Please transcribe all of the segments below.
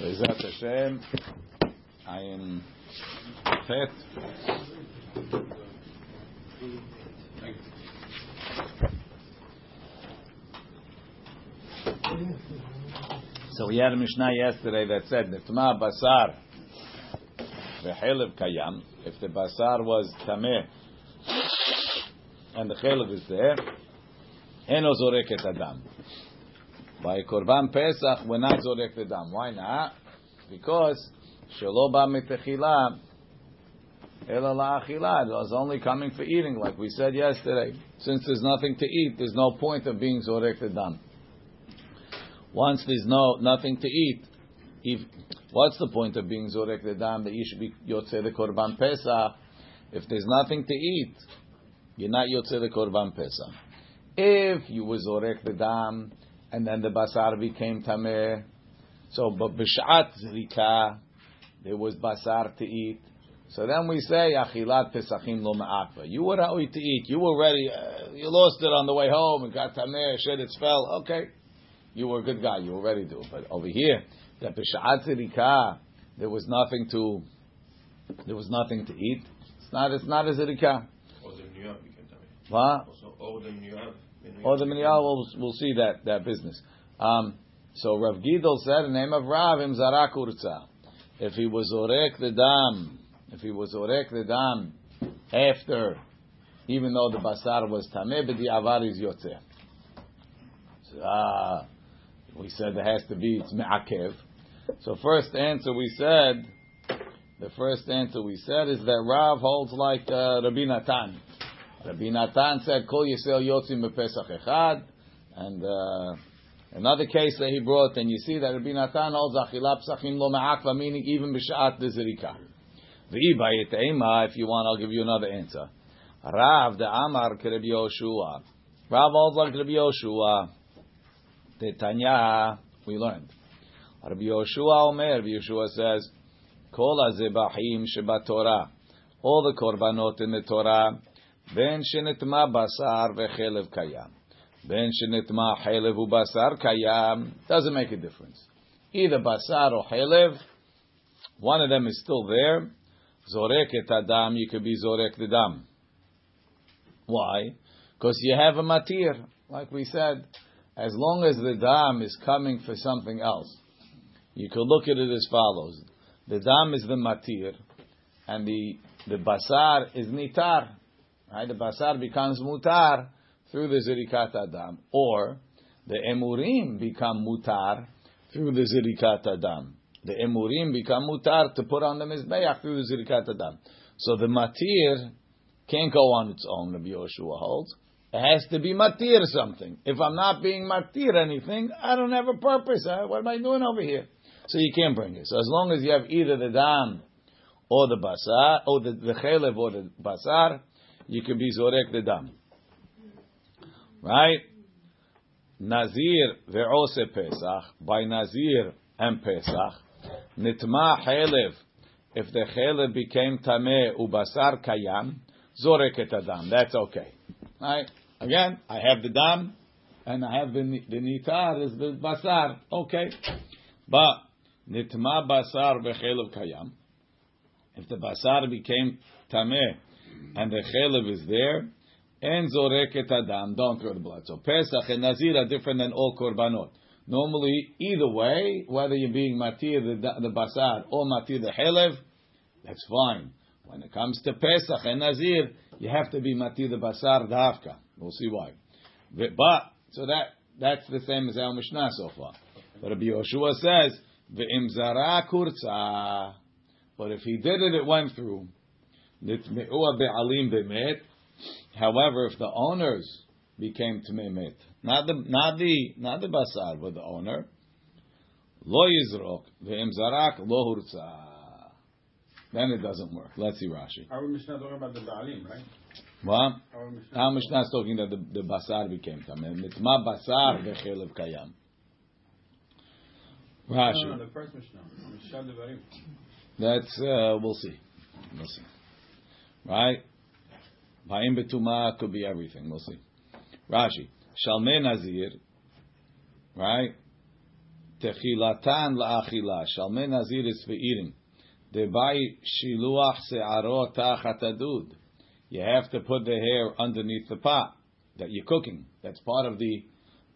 Bezat Hashem, I am Fet. So we had a Mishnah yesterday that said Nitma Basar V'Chelev Kayam. If the Basar was Tameh and the Chelev is there, Eno Zorek et Adam. By Korban Pesach, we're not Zorek the Dam. Why not? Because Shelo Ba Mitechila Ela La'achila. It was only coming for eating, like we said yesterday. Since there's nothing to eat, there's no point of being Zorek the Dam. Once there's no nothing to eat, if, what's the point of being zorek the dam that you should be yotzei the korban pesach? If there's nothing to eat, you're not yotzei the korban pesach. If you were zorek the dam and then the basar became tameh, so but b'shat zrika there was basar to eat. So then we say achilat pesachim lo ma'akva. You were out to eat. You were ready. Uh, you lost it on the way home and got tameh, shed its fell. Okay you were a good guy, you were ready to. But over here, that b'sha'at zirika, there was nothing to, there was nothing to eat. It's not, it's not a zirika. What? Or the miniyah, we'll, we'll see that, that business. Um, so Rav Giddel said, the name of Rav, im zarak urza. If he was orek the dam, if he was orek the dam after, even though the basar was tameh, but the avar is yotzeh. So, ah, we said there has to be it's me'akev. So first answer we said, the first answer we said is that Rav holds like uh, Rabbi Natan. Rabbi Natan said, "Kol yisrael yotzim bepesach echad," and uh, another case that he brought, and you see that Rabbi Natan holds achilap psachim lo me'akva, meaning even b'shat the zerika. If you want, I'll give you another answer. Rav the Amar Rabbi Yoshua. Rav holds like Rabbi Yoshua. The Tanya, we learned. Rabbi Yoshua Omer, Rabbi Yoshua says, Kol hazebahim sheba Torah, all the korbanot in the Torah, ben shenitma basar vechelev kayam, ben shenitma chelev ubasar kayam, doesn't make a difference. Either basar or chelev, one of them is still there. Zorek et adam, you could be zorek the dam. Why? Because you have a matir, like we said as long as the dam is coming for something else, you could look at it as follows: the dam is the matir, and the the basar is nitar. Right? The basar becomes mutar through the zirikat adam, or the emurim become mutar through the zirikat adam. The emurim become mutar to put on the mizbeach through the zirikat adam. So the matir can't go on its own. Rabbi Yoshua holds. It has to be matir something. If I'm not being matir anything, I don't have a purpose. Huh? What am I doing over here? So you can't bring it. So as long as you have either the dam or the basar, or the, the or the basar, you can be zorek the dam. Right? Nazir ve'ose Pesach, by Nazir and Pesach, nitma chelev, if the chelev became tameh ubasar kayam, zorek et adam. That's okay. Right? Again, I have the dam, and I have the the nitar is the basar. Okay, but nitma basar bechelev kayam. If the basar became tameh and the chelev is there, and zoreket adam. Don't throw the blood. So Pesach and Nazir are different than all korbanot. Normally, either way, whether you're being matir the, the basar or matir the chelev, that's fine. When it comes to Pesach and Nazir, you have to be matir the basar dafka. We'll see why. But so that that's the same as our Mishnah so far. But Rabbi Yoshua says ve'im zara kurza. But if he did it, it went through. Nitme'ua be'alim be'met. However, if the owners became tmemet, not the not the not the basar, but the owner, lo yizrok ve'im zarak lo hurza. Then it doesn't work. Let's see Rashi. Our Mishnah talking about the ba'alim, right? What? Our Mishnah is talking that the, the basar became tameh. Mitma basar v'chelev kayam. Rashi. No, no, the first Mishnah. That's uh, we'll see. We'll see. Right? Ba'im betuma could be everything. We'll see. Rashi. Shalmei nazir. Right? techilatan la'achila. Shalmei nazir is for eating. Debai shiluach se'arot tachatadud. You have to put the hair underneath the pot that you're cooking. That's part of the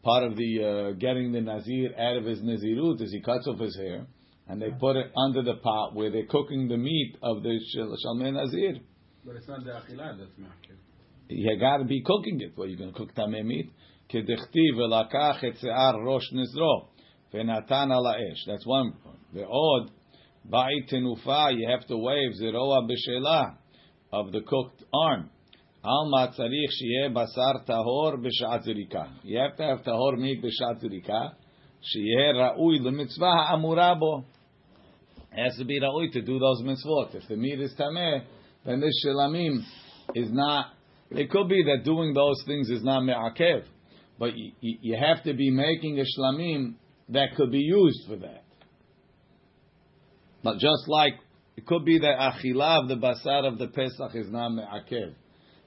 part of the uh, getting the nazir out of his nazirut is he cuts off his hair and they put it under the pot where they're cooking the meat of the shalmei nazir. But it's not the achilah that's ma'akev. You got to be cooking it. Well, you're going to cook tamei meat. כדכתיב ולקח את שיער ראש נזרו ונתן על האש. That's one. ועוד, באי תנופה, you have to wave זרוע בשלה of the cooked arm. עלמא צריך שיהיה בשר טהור בשעת זריקה. You have to have טהור meat בשעת זריקה, שיהיה ראוי למצווה האמורה בו. It has to be ראוי to do those mitzvot. If the meat is tameh, then this shelamim is not. It could be that doing those things is not me'akev, but you, you have to be making a shlamim that could be used for that. But just like it could be that achilah of the basar of the pesach is not me'akev,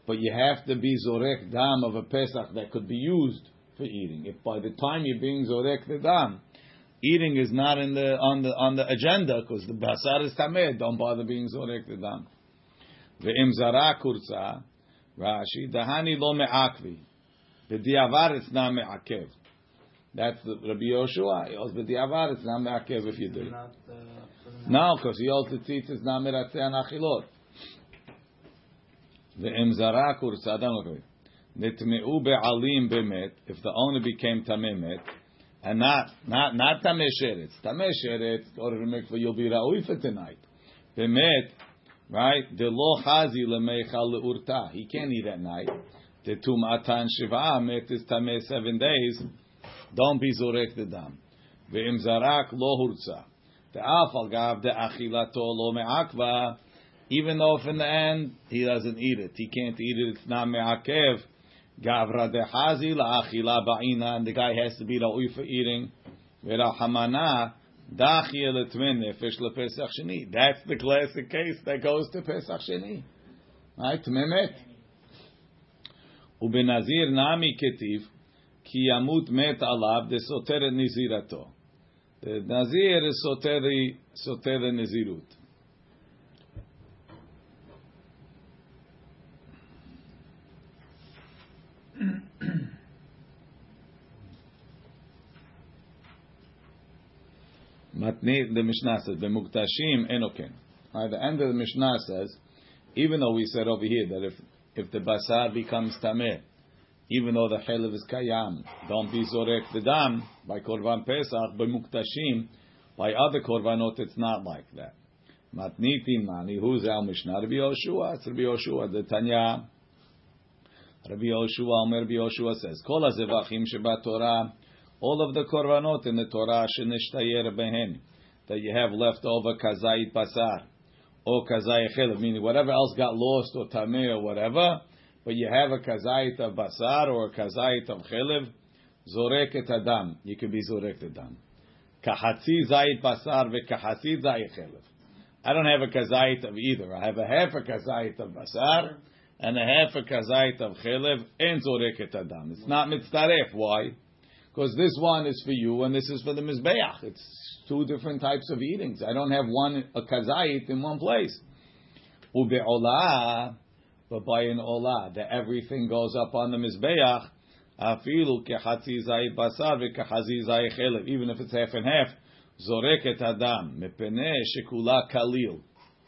but you have to be zorek dam of a pesach that could be used for eating. If by the time you're being zorek the dam, eating is not in the on the on the agenda because the basar is tameh, don't bother being zorek the dam. Ve'im zara kurza, Rashi, dahani lo me'akvi. B'diavar it's not me'akev. That's the Rabbi Yoshua. He holds b'diavar it's not me'akev if you do it. No, because he holds the tzitz is not meratzeh anachilot. Ve'im zara look at it. Nitme'u be'alim bemet, if the owner became tamemet, and not not not sheretz, tameh sheretz, go to the mikveh, you'll be ra'ui for tonight. Bemet, right? The lo chazi lemeichal leurta. He can't eat at night. The tumatan shiva met is tameh seven days. Don't be zorek the dam. Ve'im zarak lo hurza. The afal gav the achilato lo me'akva. Even though in the end he doesn't eat it, he can't eat it. It's not me'akev. Gavra de hazi la achila ba'ina, and the guy has to be ra'ui for eating. V'rahamana That's the classic case that goes to Pesach sheni. Right? Tmemet. Ubenazir nami ketiv ki yamut met alav de soter nizirato. The nazir is soter soter nizirut. Matni, the Mishnah says, "B'muktashim enoken." Right, the end of the Mishnah says, even though we said over here that if if the basar becomes tameh, even though the chelev is kayam, don't be zorek the dam by korban pesach, by b'muktashim, by other korbanot it's not like that. Matniti mani, who's our Mishnah? Rabbi Yoshua, it's Rabbi Yoshua, the Tanya. Rabbi Yoshua, Omer Rabbi Yoshua says, Kol hazevachim sheba Torah, all of the korbanot in the Torah shenishtayer behen, that you have left over kazayit basar, or kazayit chelev, meaning whatever else got lost or tameh or whatever, but you have a kazayit of basar or a kazayit of chelev, zorek et adam, you can be zorek et adam. Kahatzi zayit basar ve'kahatzi zayit chelev. I don't have a kazayit of either. I have a half a kazayit of basar and a half a kazayit of chelev and zorek et adam. It's not mitzdaref. Why? Because this one is for you and this is for the mizbeach. It's two different types of eatings. I don't have one a kazayit in one place. Ube'olah, but by an olah, that everything goes up on the mizbeach. Afilu kehatzi zayit basar ve'kahazi zayit chelev. Even if it's half and half, zorek et adam mepene shekula kalil.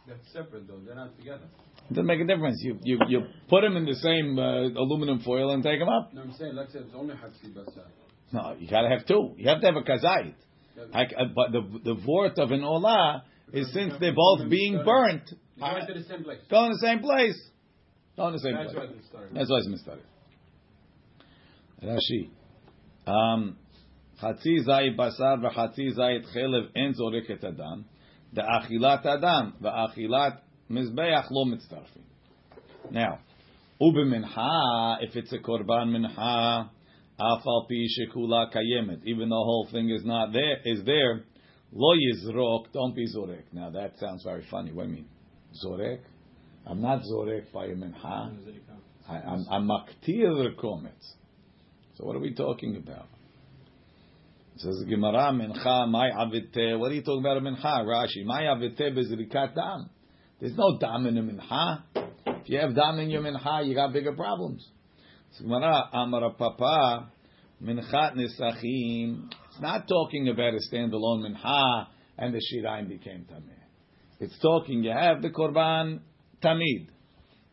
That's separate though. They're not together. It doesn't make a difference. You you you put them in the same uh, aluminum foil and take them up. No, I'm saying let's say it's only hatzi basar. No, you gotta have two. You have to have a kazayit. I, uh, but the the vort of an olah is since they're both being burnt, You go into the same place. go in the same place. Go in the same That's place. why they started. That's why it's mistarif. Rashi. Um, חצי זית בשר וחצי זית חלב אין זורק את הדם, דאכילת אדם ואכילת מזבח לא מצטרפים. Now, ובמנחה, if it's a korban mincha, Afal pi shekula kayemet. Even the whole thing is not there, is there. Lo yizrok, don't be zorek. Now that sounds very funny. What do you mean? Zorek? I'm not zorek by a minha. I'm, I'm maktir kometz. So what are we talking about? It says Gemara mincha my avite. What are you talking about a mincha? Rashi my avite bezrikat dam. There's no dam in a mincha. If you have dam in your mincha, you got bigger problems. Papa, minchat nisachim. It's not talking about a standalone mincha and the shiraim became tameh. It's talking, you have the korban tamid.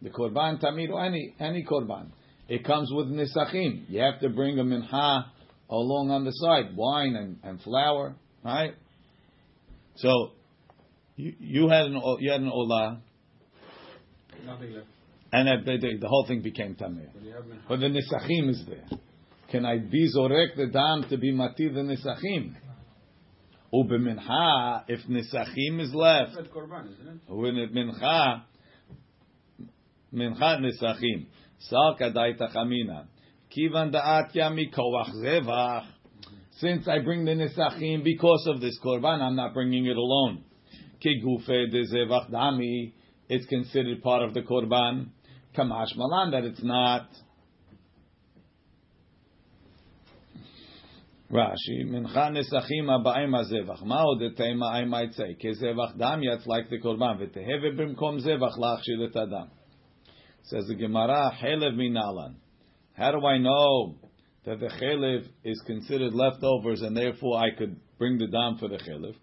The korban tamid or any, any korban. It comes with nisachim. You have to bring a mincha along on the side, wine and, and flour, right? So you, you had an you had an olah, Nothing left. And the, the whole thing became tameh. But you have mincha. But the nisachim is there. Can I be zorek the dam to be matir the nisachim? Ubemincha, if nisachim is left, That's korban, isn't it? when it mincha, mincha nisachim, sal kadai tachamina, kivan da'at yami koach zevach. Since I bring the nisachim because of this korban, I'm not bringing it alone. Kigufe de zevach dami, it's considered part of the korban. Kamash malan that it's not. Rashi, mincha nesachim aba'im hazevach. Ma od etema I might say, kezevach dam yatz like the korban, v'teheve b'mkom zevach lachshir et adam. Says the Gemara, chelev minalan. How do I know that the chelev is considered leftovers and therefore I could bring the dam for the chelev?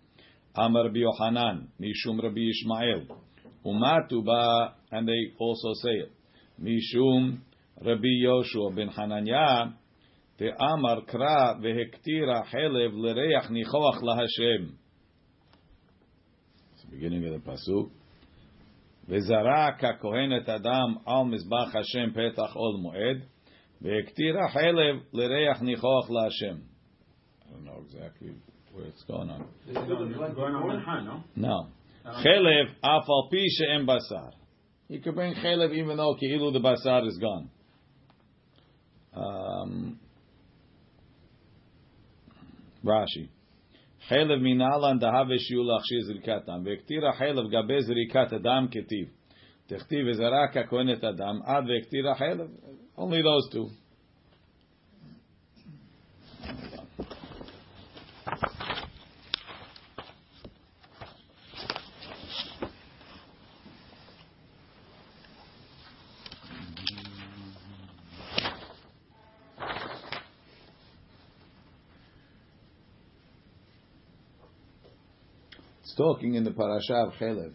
Amar Rabbi Yochanan, Mishum Rabbi Ishmael. Umatu ba, and they also say it. משום רבי יהושע בן חנניה, תאמר קרא והקטירה חלב לריח ניחוח להשם. beginning of וזרק הכהן את הדם על מזבח השם פתח עול מועד, והקטירה חלב לריח ניחוח להשם. חלב אף על פי שאין בשר. you can bring chalev even though ki'ilu the basar is gone. Um, Rashi. Chalev minalan dahave shiul achshir zrikat. Vektira chalev gabe zrikat adam ketiv. Techtiv vezaraka kohenet adam ad vektira chalev. Only those two. Talking in the parasha of Chelev.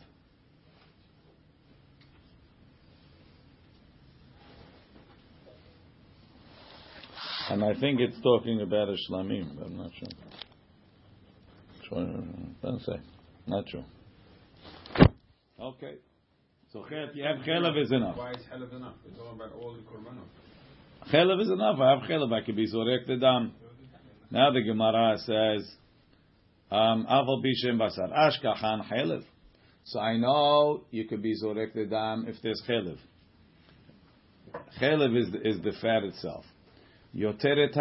And I think it's talking about a shlamim, but I'm not sure. Sure, Don't say. Not sure. Okay. So you have Chelev is enough. Why is chelev enough? We're talking about all the korbanot. Chelev is enough. I have Chelev. I could be Zorek the Dam. Now the Gemara says, Um, Aval Bishem Basar. Ashkachan. So I know you could be Zorek the Dam if there's Chelev. Chelev is is the fat itself. Yoteret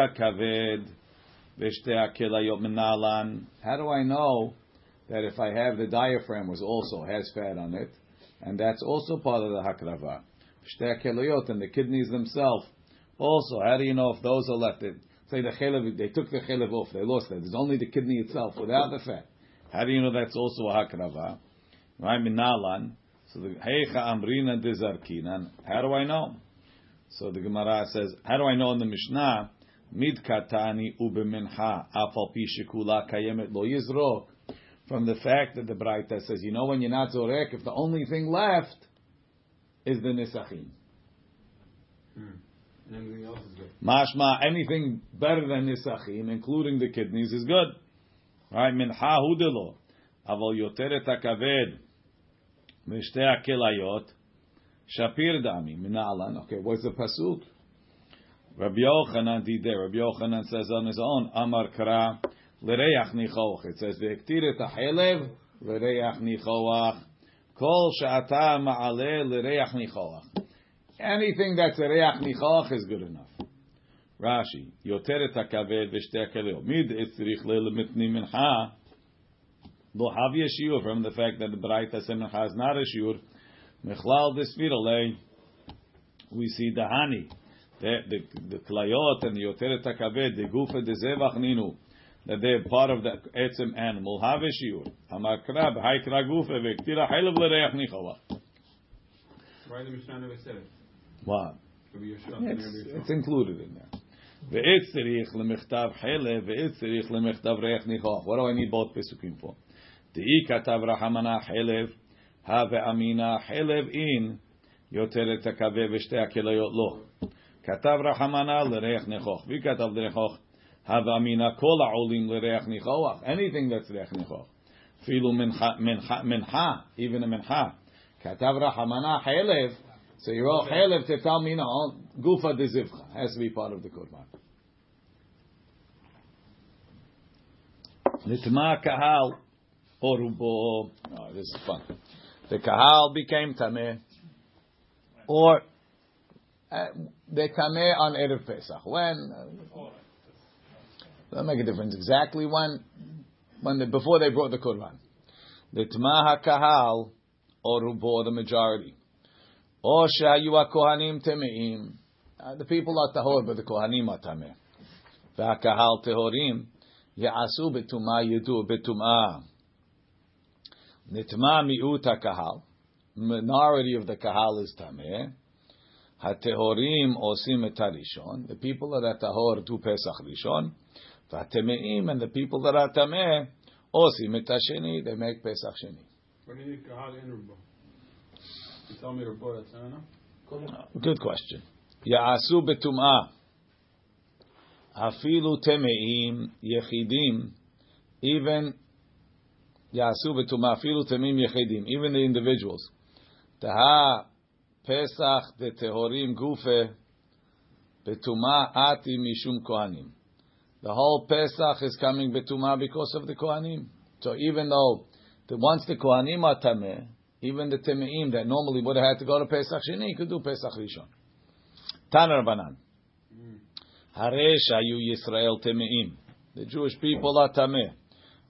Menalan. How do I know that if I have the diaphragm was also has fat on it, and that's also part of the Hakrava? And the kidneys themselves. Also, how do you know if those are left? Say the chelev, they took the chelev off, they lost it. There's only the kidney itself without the fat. How do you know that's also a hakrava? Right, minalan. So the heicha amrina dezarkinan. How do I know? So the Gemara says, how do I know in the Mishnah? Mid katani ubemincha afal pi shekula kayemet lo yizrok. From the fact that the Braita says, you know when you're not zorek, if the only thing left is the nisachim. Hmm. Else is good. Mashma, anything better than nisachim, including the kidneys, is good. Right? Mincha hudelo. Aval yoteret hakaved. Mishte hakelayot. Shapir dami. Minalan. Okay, what's the pasuk? Rabbi Yochanan did there. Rabbi Yochanan says on his own, Amar kra, l'reach nichoach. It says, v'ektir et ha'chelev, l'reach nichoach. Kol she'ata ma'aleh l'reach nichoach. Anything that's a reach nichoach is good enough. Rashi, yoteret hakaved v'shtei hakeleo. Mid etzrich le'lemitni mincha. Lo have yeshur from the fact that the Baraita said mincha is not a shiur. Mechlal desvirale. We see the hani, the the the klayot and the yoteret hakaved, the gufa de zevach ninu. that they're part of the etzem animal. Have shiur. Hamakra b'haikra gufa v'ktira haylev l'reach nichova. Why the Mishnah never said it? What? Could be a shot. It's, it's included in there. Ve'etz tzarich lemechtav chelev, ve'etz tzarich lemechtav reach nichoch. What do I need both pesukim for? De'i katav rahamana chelev, have amina chelev in, יותר את הקווה ושתי הכליות לא. כתב רחמנה לריח ניחוח, וכתב לריחוח, הווה אמינא כל העולים לריח ניחוח, anything that's ריח ניחוח. אפילו מנחה, even a מנחה. כתב רחמנה חלב, so you're all chaylev tetal mina gufa de zivcha has to be part of the korban. Nitma kahal orubo. Oh, this is fun. The kahal became tameh, or uh, the tameh on erev Pesach. When? Uh, doesn't make a difference exactly when. When before they brought the korban, the tma kahal orubo the majority. Or shayu kohanim temeim. Uh, the people are tahor, but the kohanim are tameh. V'akahal tehorim ya'asu betuma yidu betuma. Nitma mi'ut kahal minority of the kahal is tameh. Hatehorim osim et harishon. The people that are tahor do pesach rishon. V'hatemeim and the people that are tameh osim hasheni. They make sheni. What do you need kahal in Rubo? You tell me Rubo, that's not enough? Good question. Ya'asu betum'ah. Afilu temeim yechidim. Even Yasu betumah afilu temim yechidim. Even the individuals. Taha Pesach de Tehorim Gufe Betuma Ati Mishum Kohanim. The whole Pesach is coming Betuma because of the Kohanim. So even though the, once the Kohanim are Tameh, even the Temeim that normally would have had to go to Pesach Sheni could do Pesach Rishon. Tanar Banan. Hare Shayu Yisrael Temeim. The Jewish people are Tameh.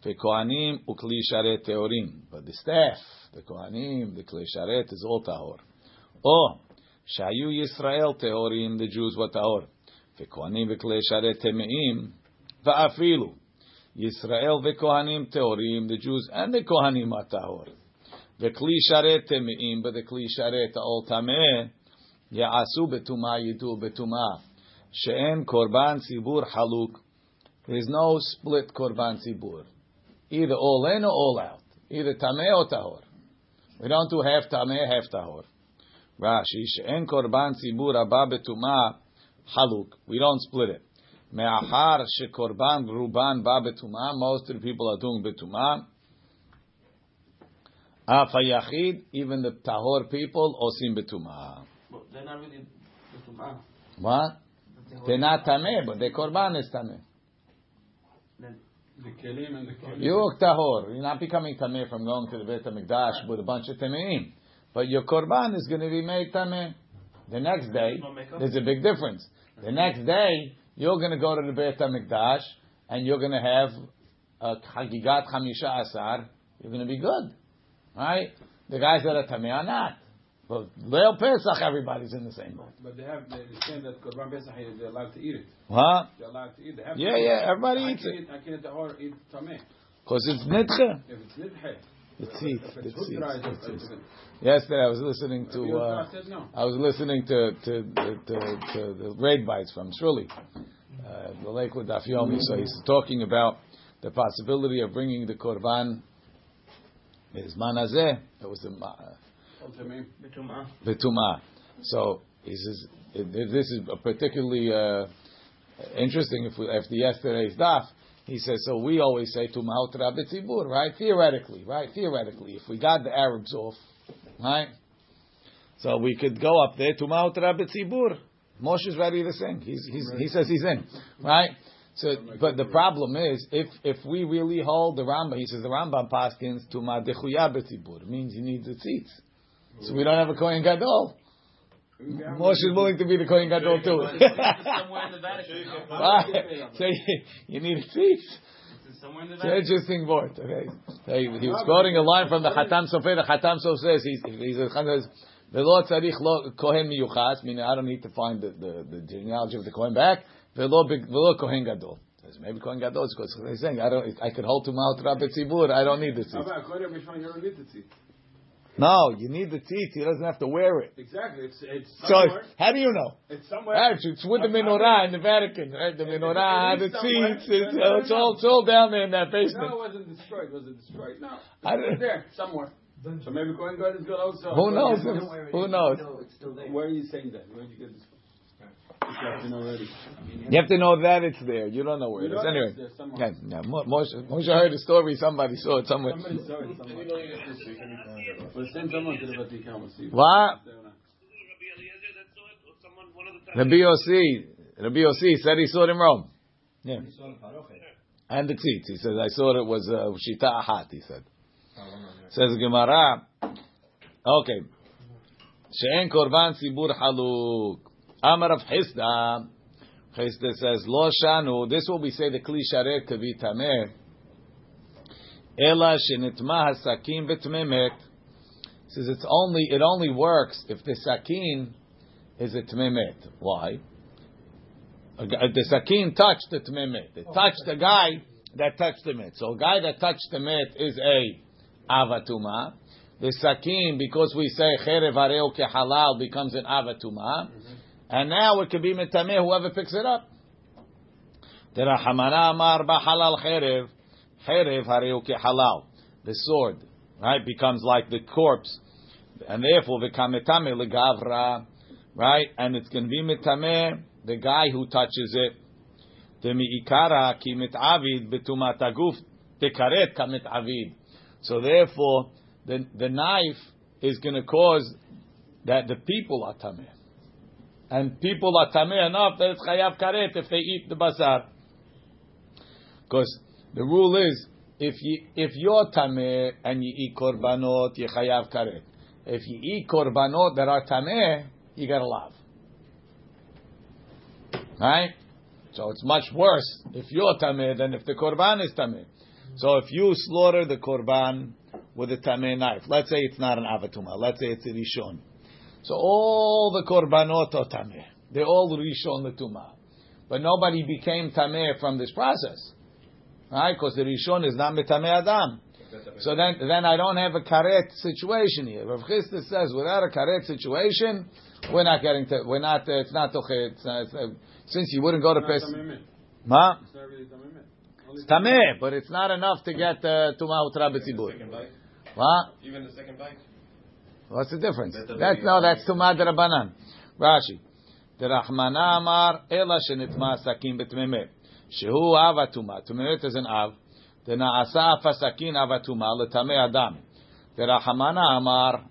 Kohanim ukli sharet teorim. But the staff, the Kohanim, the kli sharet is all tahor. Oh, shayu Yisrael teorim, the Jews were tahor. Kohanim v'kli sharet va'afilu. Yisrael v'kohanim teorim, the Jews and the Kohanim are tahor. Kli sharet all tameh, ya'asu betuma yidu betuma. She'en korban sibur haluk. There is no split korban sibur either all in or all out, either tameh or tahor. We don't do half tameh, half tahor. Rashi she'en korban abba haluk. We don't split it. Me'achar she'korban ruban ba betuma. Most of the people are doing betuma. Af yachid, even the tahor people, osim betuma. They're not really betuma. What? They're not tameh, but their korban is tameh. The kelim and the kelim. You tahor. You're not becoming tameh from going to the Beit Hamikdash with a bunch of tameim. But your korban is going to be made tameh. The next day, there's a big difference. The next day, you're going to go to the Beit Hamikdash and you're going to have a chagigat chamisha asar. You're going to be good, right? The guys that are tameh are not. But Leil Pesach, everybody's in the same boat. But they have, they understand that Korban Pesach, they're allowed to eat it. Huh? They're allowed to eat. They have Yeah, yeah, everybody I eats it. I can't tahor eat tameh. Because it's nidche. If it's nidhe. The teeth, it's the teeth, the it's- teeth. Yesterday I was listening to. Uh. I was listening to to, to, to, to the raid bites from Shuli, uh, the Lakewood Daf Yomi. So he's talking about the possibility of bringing the korban. Is manazeh. It was the ma- Tameh. Betuma. betuma. So he says this is particularly uh, interesting. If we, after yesterday's daf, he says so. We always say tumahot rabitzibur, right? Theoretically, right? Theoretically, if we got the Arabs off, right? So we could go up there tumahot rabitzibur. Moshe's ready to sing. He's, he's, he says he's in, right? So, but the problem is, if if we really hold the Rambam, he says the Rambam paskins to ma dechuya betzibur means he needs the seats. So we don't have a Kohen Gadol. Moshe is willing to be the Kohen Gadol too. somewhere in the Vatican. no? Right. so you, you need a seat. It's somewhere in the It's an interesting word. Okay. So he, he was quoting a line from the Hatam Sofer. The Hatam Sofer says he's he's a says Velo tzarich lo kohen miyuchas, meaning I don't need to find the, the, the genealogy of the kohen back. Velo kohen gadol. is maybe Kohen Gadol because they're saying I don't. I could hold to Mount Rabbi Tzibur. I don't need the How tzitz. about Kohen Mishman? You don't need the tzitz. No, you need the tzitz. He doesn't have to wear it. Exactly. It's it's So how do you know? it's somewhere. Actually, it's with the menorah in the Vatican, right? The menorah, the It's somewhere. tzitz. It's, uh, it's all it's all down there in that basement. No, it wasn't destroyed. Was it destroyed? No. I It's there somewhere. So maybe Kohen Gadol is good also. Who knows? Who knows? Where are you saying that? Where did you get this? You have to know already. You have to know that it's there. You don't know where it You is. know Anyway, it's there somewhere. yeah, yeah. Moshe, Moshe heard a story. Somebody saw it somewhere. Somebody saw it somewhere. But send someone to the Vatican. What? There or not. Rabbi Yossi, Rabbi Yossi said he saw it in Rome. Yeah. And the tzitz. He says, I saw it was uh, Shita Ahat, he said. Says Gemara, okay. She'en korban sibur haluk. Amar Rav Chisda. Chisda says, Lo shanu. This will we say the kli sharet kavi tameh. Ela shenitma hasakim betmemet. Says it's only, it only works if the sakin is a tmemet. Why? Uh, the sakin touched the tmemet. It oh, touched the guy that touched the met. So a guy that touched the met is a avatuma. The sakin, because we say cherev hareo halal, becomes an avatuma. Mm-hmm. And now it could be metameh, whoever picks it up. The Rahamana Amar Bahalal Cherev, Cherev Hareu halal. The sword, right, becomes like the corpse. And therefore, the legavra, right, and it's going to be metameh, the guy who touches it. The miikara ki mitavid betumat aguf, tekaret kamit avid. So therefore, the, the knife is going to cause that the people are tameh. And people are tameh enough that it's chayav karet if they eat the basar. Because the rule is, if you if you're tameh and you eat korbanot, you chayav karet. If you eat korbanot that are tameh, you got to lav. Right? So it's much worse if you're tameh than if the korban is tameh. So if you slaughter the korban with a tameh knife, let's say it's not an avatuma, let's say it's a rishon. So all the korbanot are tameh. They all rishon letuma. But nobody became tameh from this process. Right? Because the rishon is not metameh adam. So then, then I don't have a karet situation here. Rav Chisda says, without a karet situation, we're not getting to, we're not, uh, it's not tochet. It's not, it's, uh, since you wouldn't go to Pesach. Ma? It's really It's tameh, but it's not enough to get uh, tuma utra b'tzibur. Even the second bite? What's the difference? That's a That's very- no, that's tuma derabanan. Rashi. Derachmana amar ela shenitma sakin betmemet. Shehu avatuma. Tmemet is an av. Dena'asa afasakin avatuma letame adam. Derachmana amar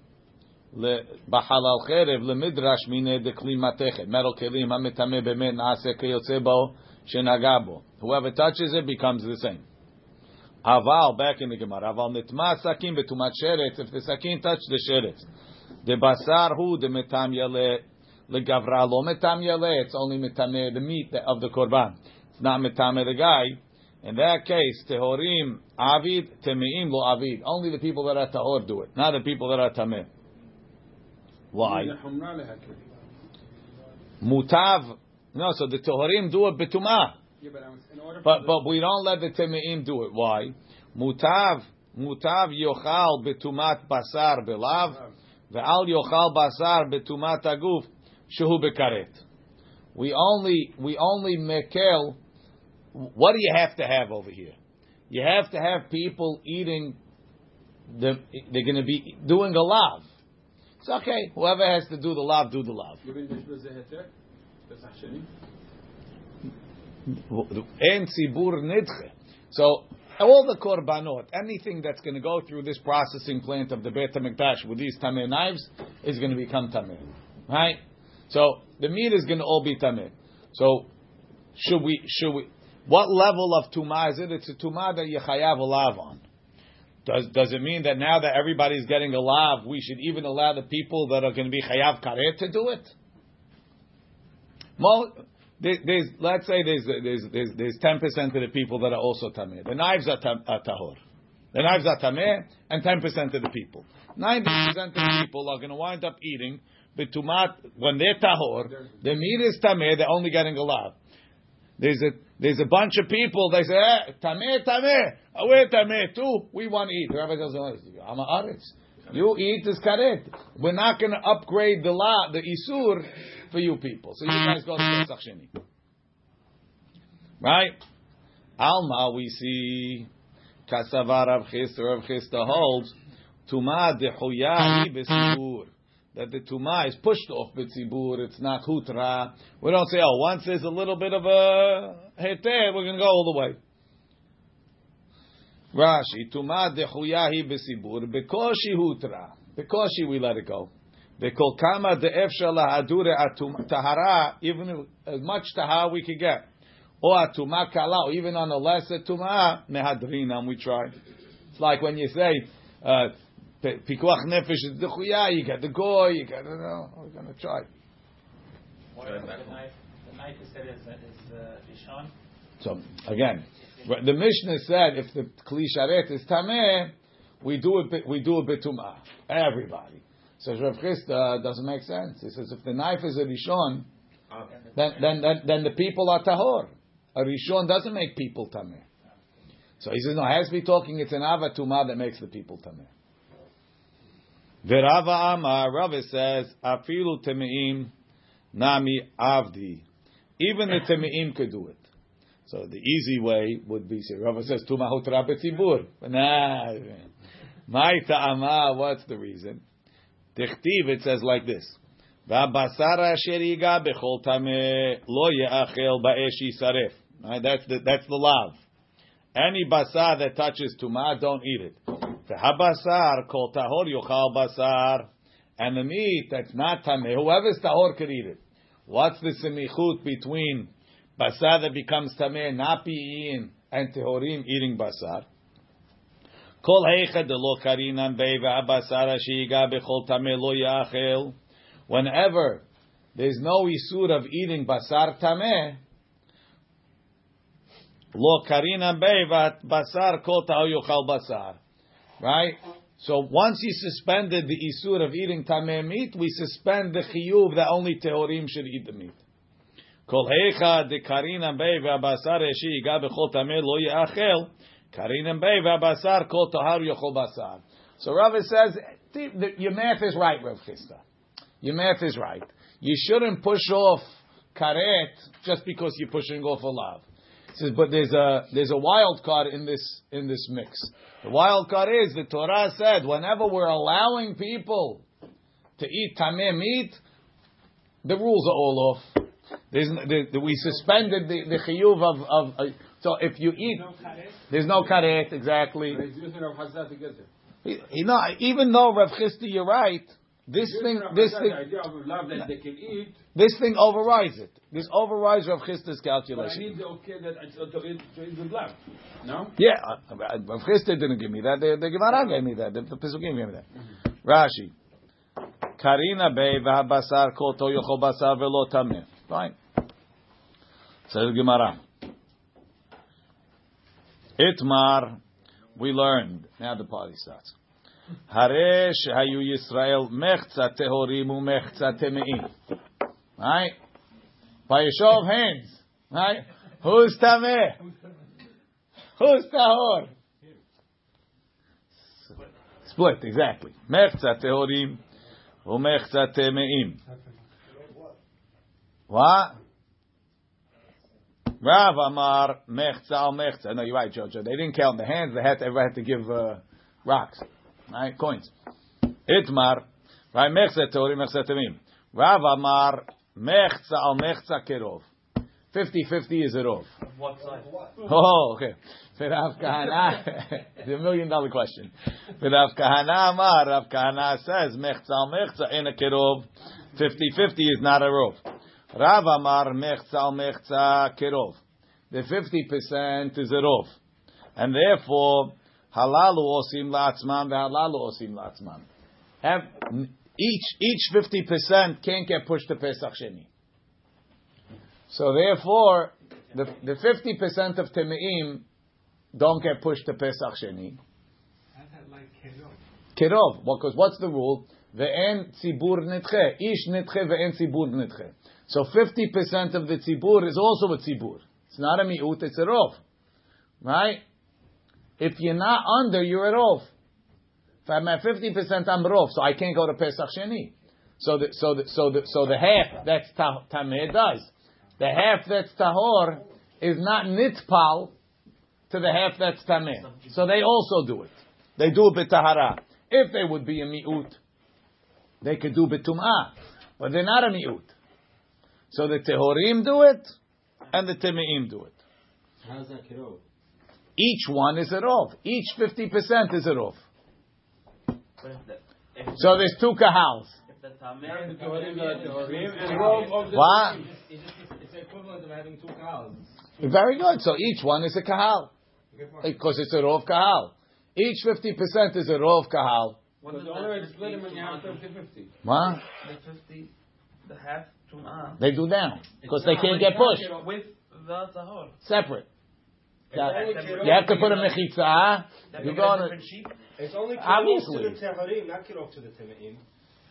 le- בחלל חרב למדרש מיני דכלי מתכת. Metal kelim המטמא באמת נעשה כיוצא בו שנגע בו. Whoever touches it becomes the same. Aval, back in the Gemara, aval nitma sakin betumat sheretz, if the sakin touch the sheretz. The basar hu the metam yale, legavra lo metam yale, it's only metame the meat of the korban. It's not metame the guy. In that case, tehorim avid, temeim lo avid. Only the people that are tahor do it, not the people that are tameh. Why? the humra lehakir. Mutav, no, so the tehorim do it betumah. Yeah, but I was- in order for But but we don't let the temeim do it. Why? Mutav mutav yochal betumat basar belav ve'al yochal basar betumat aguf shehu bekaret. We only we only mekel. What do you have to have over here? You have to have people eating. The, they're going to be doing a lav. It's okay. Whoever has to do the lav, do the lav. given this was a heter, Pesach Sheni. Nidche. So all the korbanot, anything that's going to go through this processing plant of the Beit Hamikdash with these tameh knives is going to become tameh, right? So the meat is going to all be tameh. So should we? Should we? What level of tumah is it? It's a tumah that you chayav a lav on. Does does it mean that now that everybody's getting a lav, we should even allow the people that are going to be chayav karet to do it? There, there's let's say there's there's there's there's ten percent of the people that are also tameh. The knives are, tam, are tahor. The knives are tameh, and ten percent of the people. Ninety percent of the people are going to wind up eating bitumat when they're tahor. The meat is tameh. They're only getting a lav. There's a there's a bunch of people. They say, eh, tameh, tameh. Oh, we're tameh too. We want to eat. Rabbi goes, I'm a aretz. You eat is karet. We're not going to upgrade the law, the isur, for you people. So you guys go to Pesach Sheni. Right? Alma, we see Kasavar Rav Chisda, Rav Chisda holds Tuma dechuya mm-hmm. besibur. That the tuma is pushed off betzibur. It's not hutra. We don't say, oh, once there's a little bit of a heter, we're going to go all the way. Rashi, tuma dechuya besibur. Bekoshi hutra. Because she, we let it go. Bekol kama de'efsha lahadure tahara, even as much tahara we could get. Or atuma kala, or even on a lesser tuma, mehadrinam, we try. It's like when you say, uh, pikuach nefesh is dechuya, you get the goy, you get, know, we're going to try. The knife, the knife is said is, is uh, Rishon. So, again, the Mishnah said if the kli sharet is tameh, we do a bit, we do a bitumah. Everybody. So Rav Chisda uh, doesn't make sense. He says if the knife is a rishon, then, then, then, then the people are tahor. A rishon doesn't make people tameh. So he says no, it has to be talking. It's an avatuma that makes the people tameh. Virava Amar Rava says afilu temeim nami avdi. Even the temeim could do it. So the easy way would be say Rava says tumahut rabetzibur. Nah, my ta'ama. What's the reason? It says like this. V'abasara asher yiga bechol tameh lo ye'achel ba'esh yisaref. That's the that's the lav. Any basar that touches tumah, don't eat it. V'habasar kol tahor yochal basar. And the meat that's not tameh, whoever's tahor could eat it. What's the semichut between basar that becomes tameh, not being and tehorim eating basar? כל היכא דלא קרינן בי והבשר שיגע בכל טמא לא יאכל. Whenever there's no isur of eating basar tameh, lo karina bei basar kol ta'o yochal basar. Right? So once he suspended the isur of eating tameh meat, we suspend the chiyuv that only tehorim should eat the meat. Kol heicha de karina bei v'abasar eshi yiga bechol tameh lo yachel. V'abasar kol yochol basar. So Rava says, your math is right, Rav Chisda. Your math is right. You shouldn't push off karet just because you're pushing off a lav. Says, but there's a there's a wild card in this in this mix. The wild card is the Torah said whenever we're allowing people to eat tameh meat, the rules are all off. There's, the, the, we suspended the, the chiyuv of, of uh, so if you eat, there's no karet exactly. He, he, no, even though Rav Chisda, you're right. This thing, this thing, this thing overrides it. This overrides Rav Chisda's calculation. I need the okay that I to eat to eat with love. No. Yeah, uh, Rav Chisda didn't give me that. The, the Gemara gave me that. The, the Pesukim gave me that. Rashi. Karina bei v'habasar kol to yochol basar velo tameh. Fine. Says the Gemara. Itmar, we learned. Now the party starts. Hare shehayu Yisrael mechza tehorim umechza temeim. Right? By a show of hands. Right? Who's tameh? Who's tahor? Split, exactly. Mechza tehorim umechza temeim. What? Rav Amar mechza al mechza. No, you're right, Jojo. They didn't count the hands. They had to, everybody had to give uh, rocks, right? Coins. Itmar, right? Mechza teori mechza temim. Rav Amar mechza al mechza kerov. 50-50 is it off? What side? Oh, okay. Rav Kahana, it's a million dollar question. Rav Kahana Amar, Rav Kahana says mechza al mechza in a kerov. 50-50 is not a rov. Rav Amar mechza al mechza kerov. The fifty percent is a rov, and therefore halalu osim la'atzman v'halalu osim la'atzman. Have each each fifty percent can't get pushed to Pesach Sheni. So therefore, the the fifty percent of temeim don't get pushed to Pesach Sheni. Kerov, because what's the rule? Ve'en tzibur nitche. Ish nitche ve'en tzibur nitche. So 50% of the tzibur is also a tzibur. It's not a mi'ut, it's a rov. Right? If you're not under, you're a rov. If I'm at 50%, I'm rov, so I can't go to Pesach Sheni. So the, so the, so the, so the half that's ta- tameh does. The half that's tahor is not nitpal to the half that's tameh. So they also do it. They do it b'tahara. If they would be a mi'ut, they could do b'tum'ah. But they're not a mi'ut. So the tehorim do it, and the temeim do it. How's that kirov? Each one is a rov. Each 50% is a rov. The, So there's two kahals. if the The tameh, Tehorim, the Tehorim, and Rov of the What? It's, the equivalent of having two Kahals. Very good. So each one is a kahal. Because it's a rov kahal. Each 50% is a rov kahal. what But the that only way 50 split is you have tum'ah 50-50. What? The fifty, the half tum'ah They do down. Because they can't get pushed. With the tahor. Separate. That- You have to to put a the- mechitza. You make go a on a. It's only Obviously. to the teharim, not kirov to the temeim.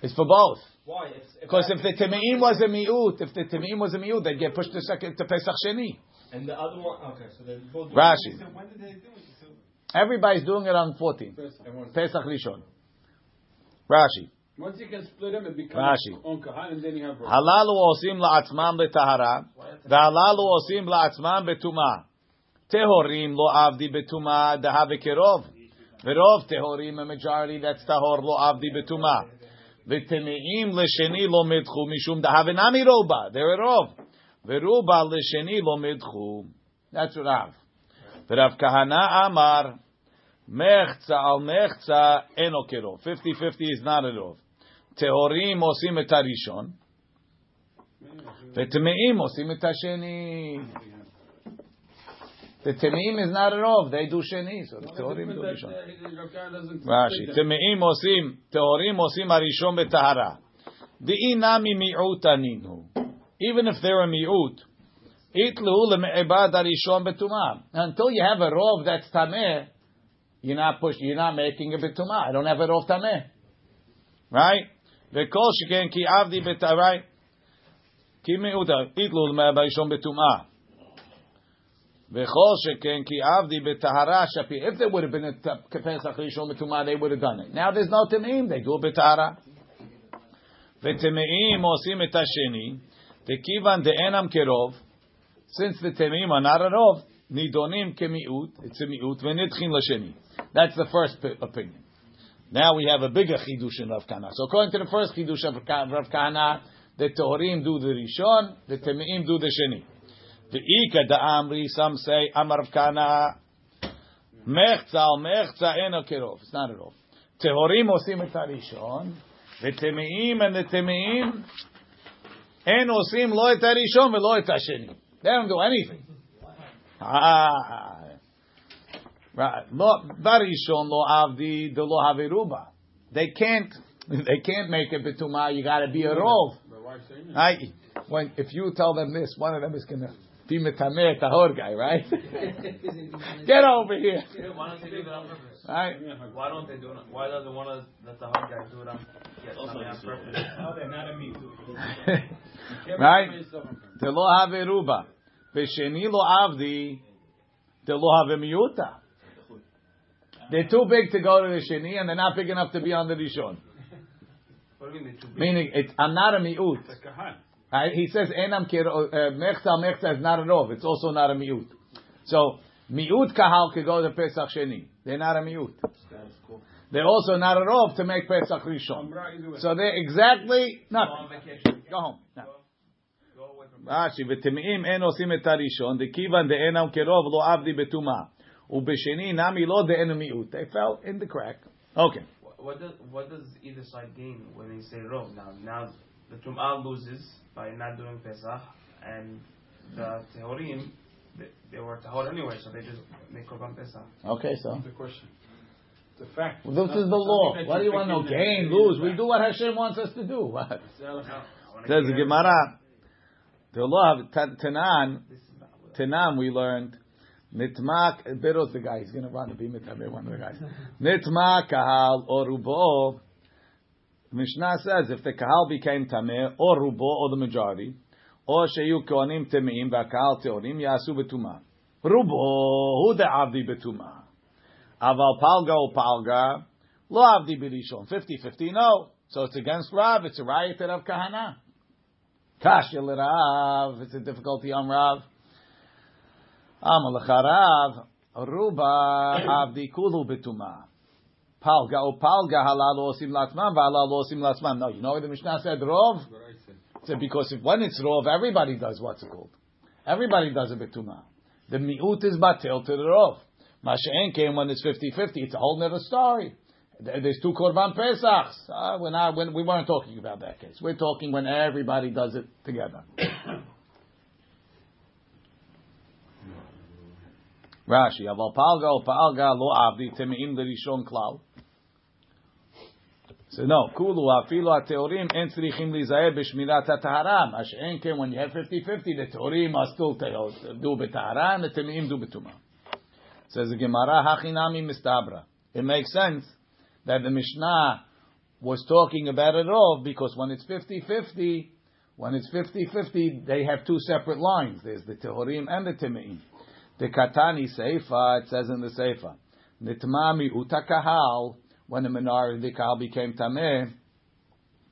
It's for both. Why? If, if Because if the Temeim was a mi'ut, if the Temeim was a mi'ut, they'd get pushed to second to Pesach Sheni. And the other one, okay, so they're both. Rashi. When did they do it? Everybody's doing it on 14. First, Pesach Rishon. Rashi. Once you can split them, it becomes Rashi. on kahal, and then you have Rov. הללו עושים לעצמם בטהרה, והללו עושים לעצמם בטומאה. טהורים לא עבדי בטומאה, דהה וקרוב. ורוב טהורים, a majority that's טהור, לא עבדי בטומאה. וטמאים לשני לא מדחו, משום דהה ונמי רובה, they're a רוב. ורובה לשני לא מדחו. That's what רב. ורב כהנא אמר, מחצה על מחצה אינו קרוב. 50-50 is not a רוב. טהורים עושים את הראשון, וטמאים עושים את השני. The Temeim is not a rov, they do sheni, so the Tehorim do rishon. Rashi, Temeim osim, Tehorim osim arishon betahara. De'inami mi'utaninu. Even if they're a mi'ut, itlu le'me'ebad arishon betumah. Until you have a rov that's tameh, you're not push, you're not making a betumah. I don't have a rov tameh. Right? Ki avdi betah, right? Ki mi'uta, itlu le'me'ebad arishon betumah. V'chol sheken ki avdi betahara shapi. If there would have been a Pesach Rishon Betumah, they would have done it. Now there's no Temeim, they do it betahara. V'temeim osim et hasheni, tekivan de'enam kerov, since the Temeim are not a rov, nidonim kemiut, it's a miut, v'nitchin l'sheni. That's the first opinion. Now we have a bigger chidush in Rav Kana. So according to the first chidush of Rav Kana, the Tohorim do the Rishon, the Temeim do the Sheni. The Ika da Amri, some say, Amar Rav Kana, mechza al mechza eno kerov. It's not a rov. Tehorim osim et harishon, v'temeim and the temeim, en osim lo et harishon v'lo et. They don't do anything. Ah. Right. Lo, barishon lo avdi de lo haviruba. They can't, they can't make it betuma, you gotta be a rov. My wife saying it. I, when if you tell them this, one of them is gonna be metameh tahor guy, right? Get over here, Why don't they do it on purpose? right? Why don't they do it? on- Why doesn't one of the tahor guys do it on, yeah, something on purpose? Oh, they're not a me. right? De lo have ruba, v'sheni lo avdi, de lo have miuta. They're too big to go to the sheni, and they're not big enough to be on the rishon. What do you mean they too big? Meaning, it's, I'm not a miut. It's a kahal. Right? He says enam kiro uh, mechza mechza is not a rov. It's also not a miut. So miut kahal could go to Pesach Sheni. They're not a miut. They're also not a rov to make Pesach Rishon. Amra, either way. So they're exactly Go on nothing. vacation. Go home. Now. Go away from רש"י, ותמאים אין עושים את הראשון, דכיוון דאינם קרוב לא עבדי בטומאה, They fell in the crack. Okay. What does, what does either side gain when they say rov? Now, now the Tum'ah loses by not doing Pesach, and the Tehorim, they, they were Tahor anyway, so they just make Korban Pesach. Okay, so. The question. The fact. Well, this is the law. What do you want to know? Gain, lose. We do what Hashem wants us to do. What? Says Gemara. The law of Tanan, Tanan we learned Nitmak, Bero's the guy. He's going to run to be Mitame, one of the guys. Nitma kahal or rubo. Mishnah says if the kahal became tameh or rubo or the majority, or sheyu kohanim temeim v'kahal teorim yasu betuma. Rubo who the avdi betuma. Aval palga or palga lo avdi b'rishon. 50-50, no. So it's against Rav. It's a riot of Kahana. Kasha l'Rav. It's a difficulty on Rav. Amalach Rav, Ruba Avdi Kulu Betuma. Palga o Palga halal osim latman v'halal osim latman. No, you know what the Mishnah said, Rov? Said because if when it's Rov, everybody does what's it called? Everybody does a Betuma. The Mi'ut is Batil to the Rov. Masha'en came when it's 50-50. It's a whole other story. There's two Korban Pesachs. Uh, not, when, we weren't talking about that case. We're talking when everybody does it together. Rashi, aval palga palga lo avdi temeim derishon klal. So no, kulu Afilo, ha-teorim en tzrichim lizayer b'shmirat ha-tahara, ma she'en when you have 50-50, the teorim are still uh, do b'tahara, the temeim do b'tumah. Says the Gemara, hachinami mistabra. It makes sense that the Mishnah was talking about it all, because when it's 50-50, when it's 50-50, they have two separate lines. There's the teorim and the temeim. The Katani Seifa, it says in the Seifa, Nitmami utakahal, when the minority of the Kahal became Tameh,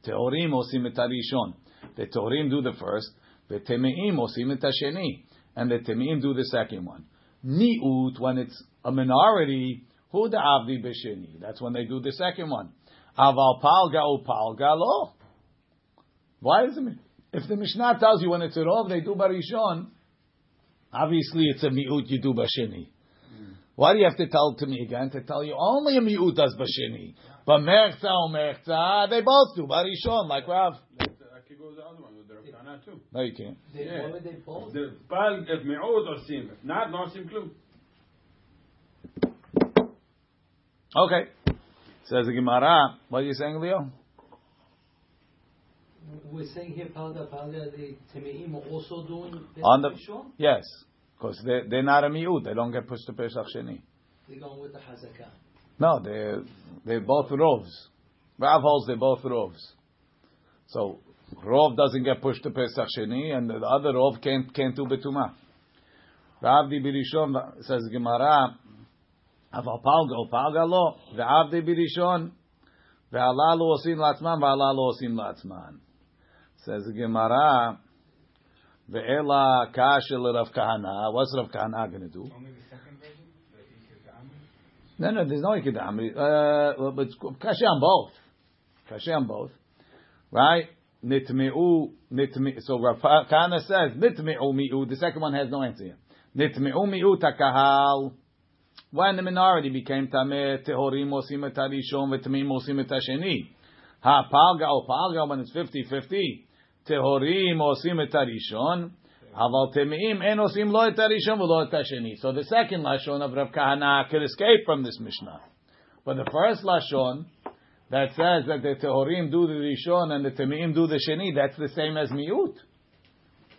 Tehorim osim et harishon. The Tehorim do the first, the Temeim osim et and the Temeim do the second one. Mi'ut, when it's a minority, who hu da'avdi b'sheni. That's when they do the second one. Aval palga u palga lo. Why is it? If the Mishnah tells you when it's a rov, they do barishon, obviously it's a mi'ut, you do basheni. Why do you have to tell to me again? To tell you only a mi'ut does basheni. But merchza or oh merchza, they both do barishon, like Rav. Let's, I could go the other one with the Rav too. No, you can't. They, Yeah. why would they both? The Pal, if Me'ud or Sim. If not, no Sim Klum. Okay. Says the Gemara. What are you saying, Leo? We're saying here, Palga, Palga, the Temeim are also doing Pesach On the- Rishon? Yes. Because they're, they're not a mi'ut. They don't get pushed to Pesach Sheni. They're going with the Hazakah. No, they're, they're both rovs. Rav holds they're both rovs. So, rov doesn't get pushed to Pesach Sheni, and the other rov can't, can't do betuma. V'avdi birishon, says Gemara, אבל פלגה או פלגה לא, ועבדי בראשון, והללו עושים לעצמם והללו עושים לעצמם. Says the Gemara, Ve'ela kashel Rav Kahana. What's Rav Kahana going to do? No, no, there's no Ikeda Uh, but Kashi on both. Kashi on both. Right? Nitmi'u, nitmi, so Rav Kahana says, Nitmi'u mi'u. The second one has no answer here. Nitmi'u mi'u takahal. When the minority became Tameh, Tehorim osim et harishon, Vetmim osim et. Ha, palga, oh, palga, when it's 50-50. Tehorim osim et harishon. Aval en osim lo et harishon v'lo et hasheni. So the second lashon of Rav Kahana could escape from this Mishnah. But the first lashon that says that the tehorim do the rishon and the temeim do the sheni, that's the same as miut.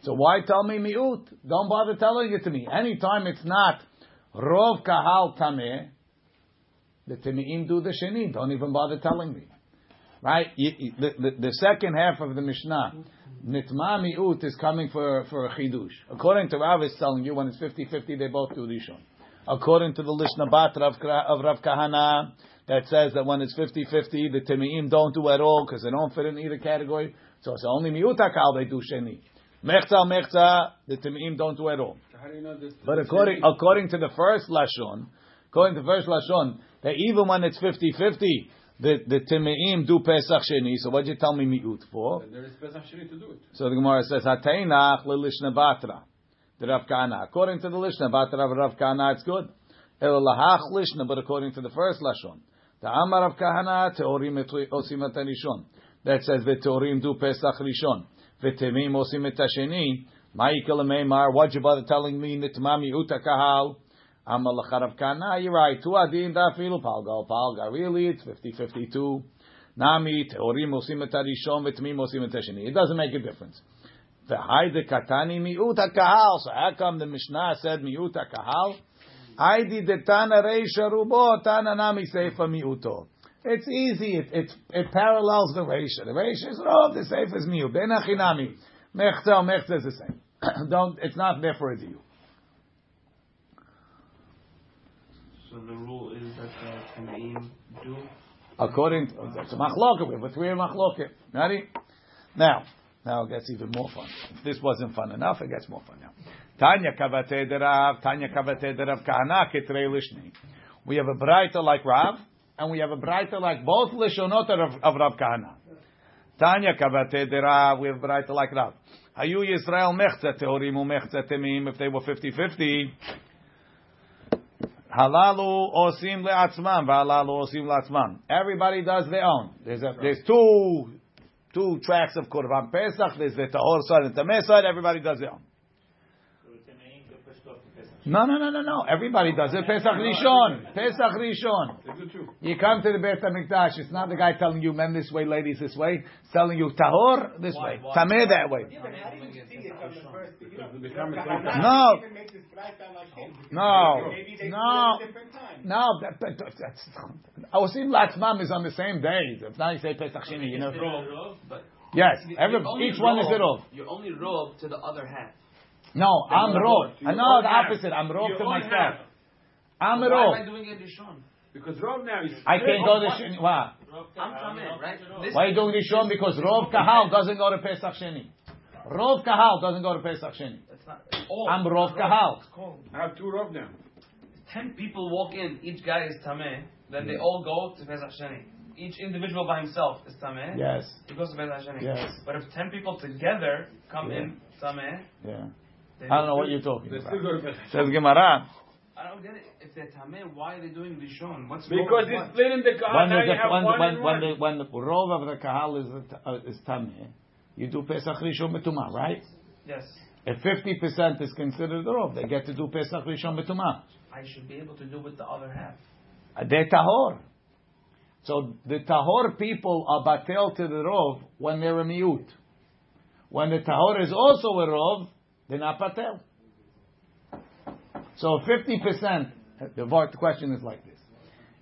So why tell me miut? Don't bother telling it to me. Anytime it's not rov kahal tameh, the temeim do the sheni. Don't even bother telling me. Right? The, the, the second half of the Mishnah, nitma miut is coming for, for a chidush. According to Rav, it's telling you when it's 50-50, they both do rishon. According to the Lishna Bat of, of Rav Kahana, that says that when it's 50-50, the Temeim don't do at all because they don't fit in either category. So it's only Miutakal they do Sheni. Mechza, Mechza, the Temeim don't do at all. So do you know? But according, according to the first Lashon, according to the first Lashon, that even when it's 50-50, the, the Temeim do Pesach Sheni. So what'd you tell me Miut for? There is Pesach Sheni to do it. So the Gemara says, Hateinach lelishna batra. The Rav Kana. According to the Lishna batra of Rav Kana, it's good. El lahach lishna, but according to the first Lashon. The Amar Rav Kahana, teorim osim et rishon. That says, the teorim do Pesach rishon. V'temim osim et hasheni. Ma'ikal meimar, what'd you bother telling me, nitmami uta kahal? Amar lach Rav Kana, you're right. Tu adin da filu palga. Really, it's 50-52. Nami, teorim osim et rishon, v'temim osim et. It doesn't make a difference. V'haide katani mi'ut kahal. So how come the Mishnah said mi'ut kahal? Haidi de tana reisha rubo, tana nami seifa mi'uto. It's easy. It, it, it parallels the reisha. The reisha is oh, rov, the seifa is mi'ut. Ben achinami. Mechza, mechza is the same. Don't, it's not there for a deal. So the rule is that do. According to, that's a machloket. We have a three machloket. Ready? Now, now it gets even more fun. If this wasn't fun enough, it gets more fun now. Tanya kavate derav, Tanya kavate derav kahana ketrei lishni. We have a braita like Rav, and we have a braita like both lishonot of, of Rav Kahana. Tanya kavate derav, we have a braita like Rav. Hayu Yisrael mechza teorim umechza temim, if they were 50-50. Halalu osim le'atzman, v'halalu osim le'atzman. Everybody does their own. There's a, there's two two tracks of Korban Pesach. There's the Tahor side and Tameh side. Everybody does their own. No, no, no, no, no. Everybody does it. Pesach Rishon. Pesach Rishon. They do too. You come to the Beit HaMikdash. It's not the guy telling you men this way, ladies this way. It's telling you Tahor this way. Tameh that way. Yeah, but how do you see it from the first beginning? They come at Rav the same Kahana No. even makes this braita like him. No. No. do it at different times. No, that, that, that, that's Osim Latzmam is on the same day. If not, you say Pesach Sheni. You know. But Yes, every, each one is a rov. You're only rov to the other half. No, I'm You're rov. rov. Uh, You're I know own the opposite. I'm rov You're to myself. I'm a Why am I doing it Rishon? Because Rov now is. I can't go to Sheni. Why? I'm Tameh, right? Why are you doing Rishon? Because Rov Kahal doesn't go to Pesach Sheni. Rov Kahal doesn't go to Pesach Sheni. That's not. Oh, I'm Rov Kahal. It's. I have two Rov now. Ten people walk in. Each guy is Tameh. Then they all go to Pesach Sheni. Each individual by himself is Tameh. Yes. He goes to Pesach Sheni. Yes. But if ten people together come Yeah. in Tameh, Yeah. They I don't know what you're talking They about. still go to Pesach. Says Gemara. I don't get it. If they're Tameh, why are they doing Rishon? What's Because wrong with it's what? split in the Kahal. When, Now the, you have when, one when, and when, one. the, when the rov of the kahal is uh, is tameh, you do Pesach Rishon Betumah, right? Yes. If fifty percent is considered the rov, they get to do Pesach Rishon Betumah. I should be able to do with the other half. Uh, They're tahor. So the tahor people are batel to the rov when they're a miut. When the tahor is also a rov, they're not batel. So fifty percent. The var- question is like this: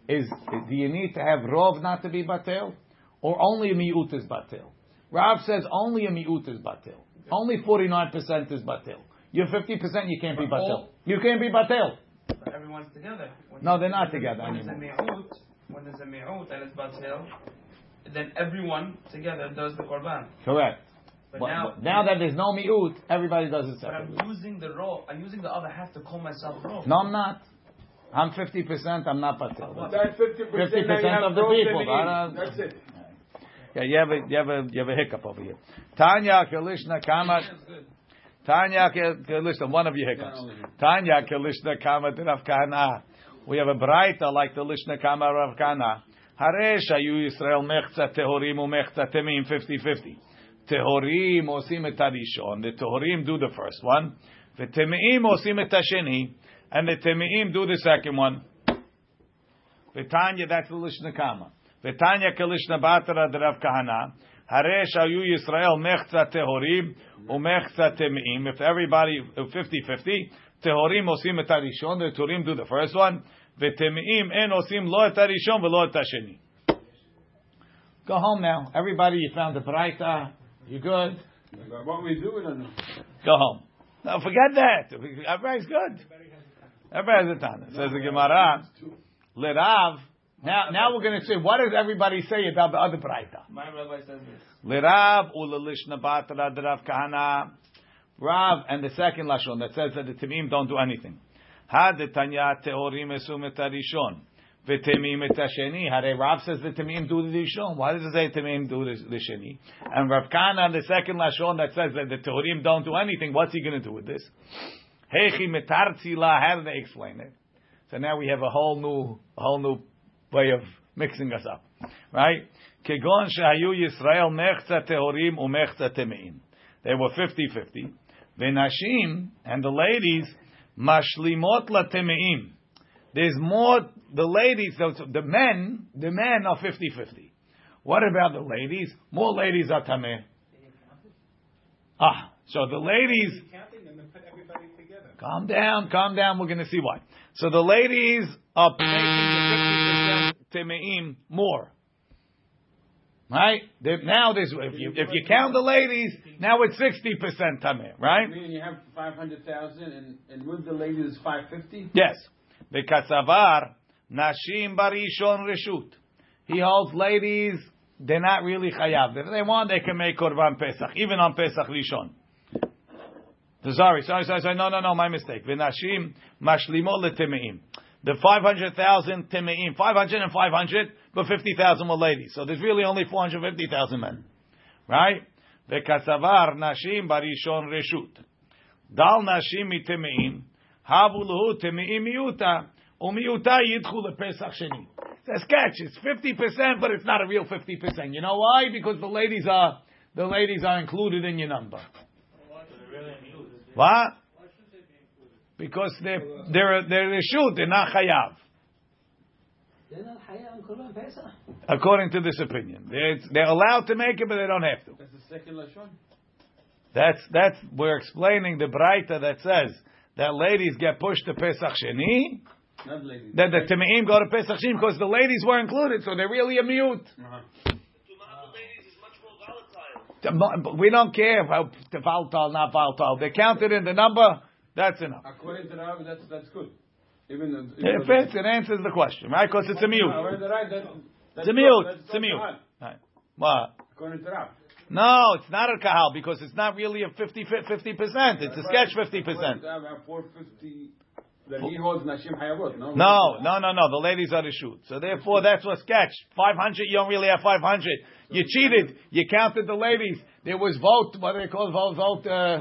Is do you need to have rov not to be batel, or only a miut is batel? Rav says only a miut is batel. Only forty nine percent is batel. You're fifty percent. You can't be batel. You can't be batel. But everyone's together. When No, they're not together when there's a anymore. mi'ut, when there's a mi'ut and it's batil, then everyone together does the korban. Correct. But, But, now, but now that there's no miut, everybody does it but I'm using the row. I'm using the other half to call myself row. No, I'm not. I'm fifty percent. I'm not batil. That's 50%. 50% now you have of the people, but, uh, That's it. Yeah, you have a you have a you have a hiccup over here. Tanya Kalishna Kama. That's good. Tanya Kalishna. One of your hiccups. Tanya Kalishna Kama Rav Kahana. We have a braita like the Lishna Kama Rav Kahana. Haresh ayu Yisrael mechza tehorim umechza temim 50-50. Tehorim osim et. The tehorim do the first one. The temeim osim et. And the temeim do the second one. Vitanya, that's the Lishna Kama. Vitanya Kalishna Batara de Rav Kahana. Haresh ayu Yisrael mechza tehorim umechza temeim. If everybody, 50-50, tehorim osim et. The tehorim do the first one. V'temeim en osim lo et harishon v'lo et hasheni. Go home now. Everybody, you found the Braita. You good? What we do, we don't know. Go home. No, forget that. Everybody's good. Everybody has a Tana. Says the Gemara. Lirav. Now, now we're going to say, what does everybody say about the other Braita? My rabbi says this. Lirav ulalishna batara Rav Kahana. Rav and the second lashon that says that the Timim don't do anything. Had the Tanya teorim esum et harishon. V'temim et hasheni. Hare Rav says the Timim do the rishon. Why does it say Timim do the sheni? And Rav Kahana, the second lashon that says that the teorim don't do anything. What's he going to do with this? Hechi metartzila. How do they explain it? So now we have a whole new, whole new way of mixing us up, right? Kegon shehayu Yisrael mechza tehorim umechza temeim. They were 50-50. Venashim and the ladies mashlimot la temeim. There's more. The ladies, so so the men, the men are 50-50. What about the ladies? More ladies are tameh. Ah, so the ladies Counting and put everybody together. Calm down, calm down. We're going to see why. So the ladies are making the fifty percent temeim more. Right? There- Now there's if you if you count the ladies, now it's sixty percent tameh, right? Meaning you have 500,000 and, and with the ladies 550? Yes. The katsavar nashim barishon reshut. He holds ladies. They're not really chayav. If they want, they can make korban pesach, even on pesach rishon. Sorry, sorry, sorry, sorry. No, no, no, my mistake. V'nashim mashlimot letemeim. The 500,000 temeim, 500 and 500, but 50,000 were ladies. So there's really only 450,000 men. Right? V'katsavar nashim barishon reshut. Dal nashim mitemeim, havu lehu temeim miuta, umiuta yidchu lepesach sheni. It's a sketch. It's 50%, but it's not a real 50%. You know why? Because the ladies are, the ladies are included in your number. What? Because they're they're they're reshut, they're not chayav. They're not Hayah on Korban Pesach. According to this opinion, they're they're allowed to make it, but they don't have to. That's the second Lashon? That's that's we're explaining the braita that says that ladies get pushed to Pesach Sheni, Not ladies. that the Temeim go to Pesach Sheni because the ladies were included, so they're really a mute. Uh-huh. But We don't care about the volatile, not volatile. They counted in the number. That's enough. According to the Rabbi, that's, that's good. Even the, It fits. It answers the question, right? Because it's a mute. According to the that, that's It's a good. mute. It's a good mute. Right. What? According to the Rabbi. No, it's not a kahal because it's not really a 50 percent. It's a sketch fifty percent. According to the Rabbi, 450 that he holds Nashim Hayavot, no? No, no, no, no. The ladies are the shoot. So therefore, that's what's sketch. Five hundred. You don't really have five hundred. You cheated. You counted the ladies. There was vote. What do they call vote? Vote. Uh,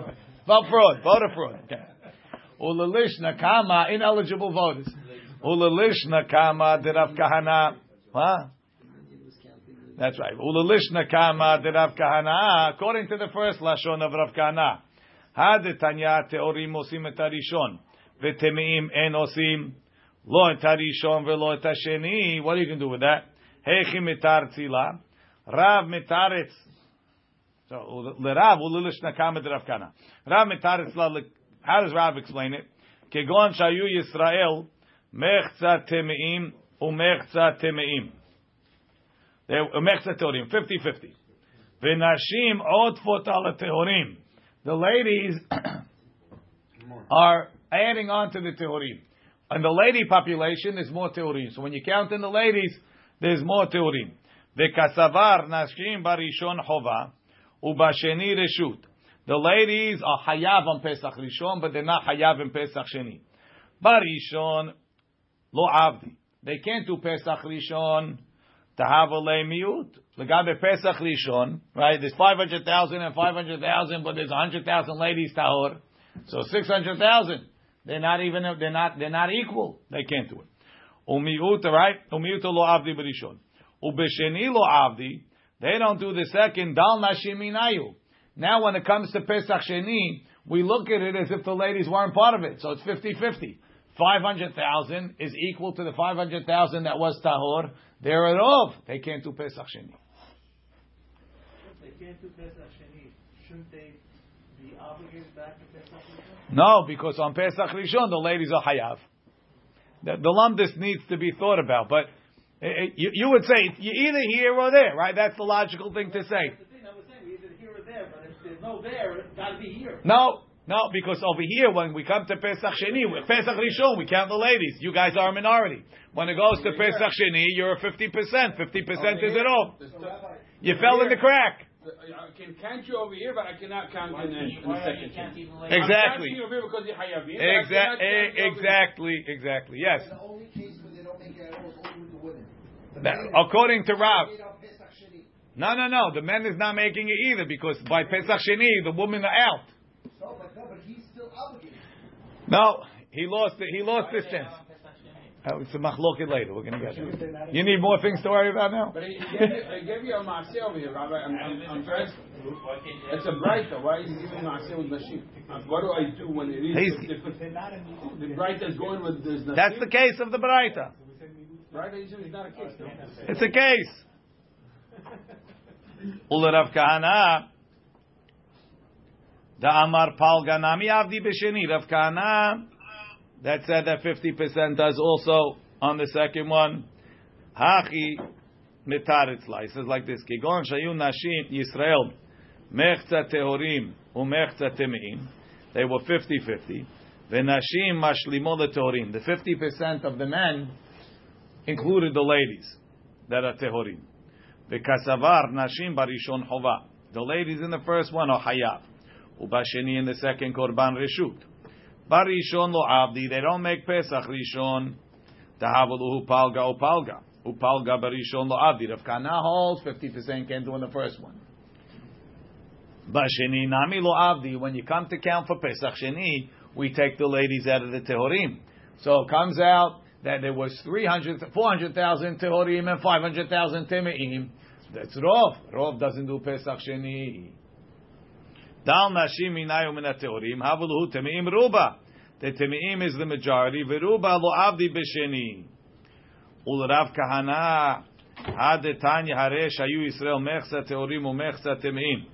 vote fraud. Voter fraud. Ulalish nakama ineligible voters. Ulalish nakama derav kahana. What? That's right. Ulalish nakama derav kahana. According to the first lashon of Rav Kahana, hadetanya teorim osim et harishon v'temeim en osim lo et harishon v'lo et hasheni. What are you going to do with that? Hechi mitar tzila. Rav mitaretz. So lerav ulalish nakama derav kahana. Rav mitaretz la. How does Rav explain it? Kegon shayu Yisrael mechza temeim umechza temeim. Mechza teorim, 50-50. V'nashim otfot ala teorim. The ladies are adding on to the teorim. And the lady population is more teorim. So when you count in the ladies, there's more teorim. V'kasavar nashim barishon chova ubasheni reshut. The ladies are hayav on Pesach Rishon, but they're not hayav in Pesach Sheni. Barishon lo avdi. They can't do Pesach Rishon to have a lay miut. Legabe Pesach Rishon, right? There's 500,000 and 500,000, but there's 100,000 ladies tahor. So 600,000. They're not even, they're not, they're not equal. They can't do it. Umiut, right? Umiut lo avdi barishon. Ubesheni lo avdi. They don't do the second, dal nashiminayu. Now when it comes to Pesach Sheni, we look at it as if the ladies weren't part of it. So it's 50-50. 500,000 is equal to the 500,000 that was Tahor. They're at off. They can't do Pesach Sheni. If they can't do Pesach Sheni, shouldn't they be obligated back to Pesach Rishon? No, because on Pesach Rishon, the ladies are Hayav. The, the lumdis needs to be thought about. But eh, eh, you, you would say, you're either here or there, right? That's the logical thing to say. That's the thing I was saying, either here or there, but if there's no there, it's gotta be here. No, no, because over here, when we come to Pesach Sheni, Pesach Rishon, we count the ladies. You guys are a minority. When it goes to Pesach Sheni, you're a 50%. 50% is it all. There's You fell in the crack. I can count you over here, but I cannot count Why in, can't in, the why are you second chain. counting the? Exactly. I'm you over here because you're Hayavim. but I Exactly, you over here. exactly, exactly. Yes. The only case where they don't make error only with the women. The according to Rav. Made up Pesach Sheni. No, no, no. The man is not making it either because by Pesach Sheni, the women are out. No, but no, but he's still obligated. No, he lost it. He lost this chance. Oh, it's a machloket later. We're going to get there. You need more things to worry about now? But he, gave you, he gave you a maaseh over here, Rabbi. I'm, I'm, I'm trying. It's a braita. Why is he giving maaseh with Nashim? What do I do when it is He's- different? The braita is going with this Nashim. That's the case of the. Braita usually is not a case. No? It's a case. Ula Rav Kahana. Da Amar Palganami Avdi B'Sheni. Rav Kahana. That said that 50% does also on the second one. Hachi mitaritz la. He says like this: Kigon shayu nashim Yisrael mechza tehorim umechza temeim. They were 50-50. Venashim mashlimot tehorim. The 50% of the men included the ladies that are tehorim. V'kasavar nashim barishon Hova. The ladies in the first one are hayav. Ubasheni in the second korban reshut. Barishon lo abdi. They don't make pesach rishon. Tahavuluhu palga upalga. Upalga barishon lo abdi. Rav Kana holds 50% can do in the first one. Basheni nami lo abdi. When you come to count for pesach sheni, we take the ladies out of the tehorim. So it comes out that there was 300, 400,000 tehorim and 500,000 temeim. That's Rov. Rov doesn't do Pesach Sheni. Dal nashim minayu min tehorim havuluhu temeim ruba. The temeim is the majority. Veruba lo avdi b'sheni. Ul Rav Kahana had Tanya hare shayu Yisrael mechza tehorim umechza temeim.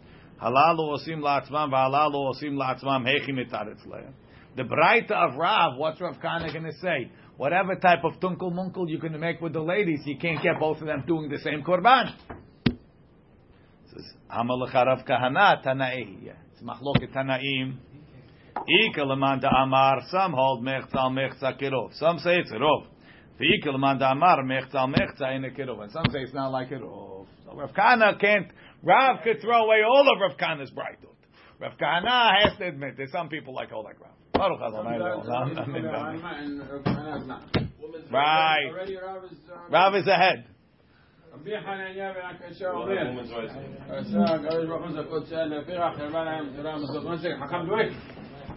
Halalu osim la'atzmam v'halalu osim la'atzmam hechi mitaretz lehem. The braita of Rav, what's Rav Kahana going to say? Whatever type of tunkel munkel you can make with the ladies, you can't get both of them doing the same korban. Says Rav Kahana Tanaei. It's machloket Tanaim. Ika lemanda Amar. Some hold mechza al mechza kirov. Some say it's rov. Ika lemanda Amar mechza al mechza in a kirov. And some say it's not like a rov. So Rav Kahana can't. Rav could throw away all of Rav Kahana's brightut. Rav Kahana has to admit there's some people like all like Rav. Baruch Adonai Right. Already Rav is. Rav is ahead. רבי חנניה בן הקשה אומר, עשה הקדוש ברוך הוא זכות שאל לפירח, הרבה להם תורה נשק, חכם דואג.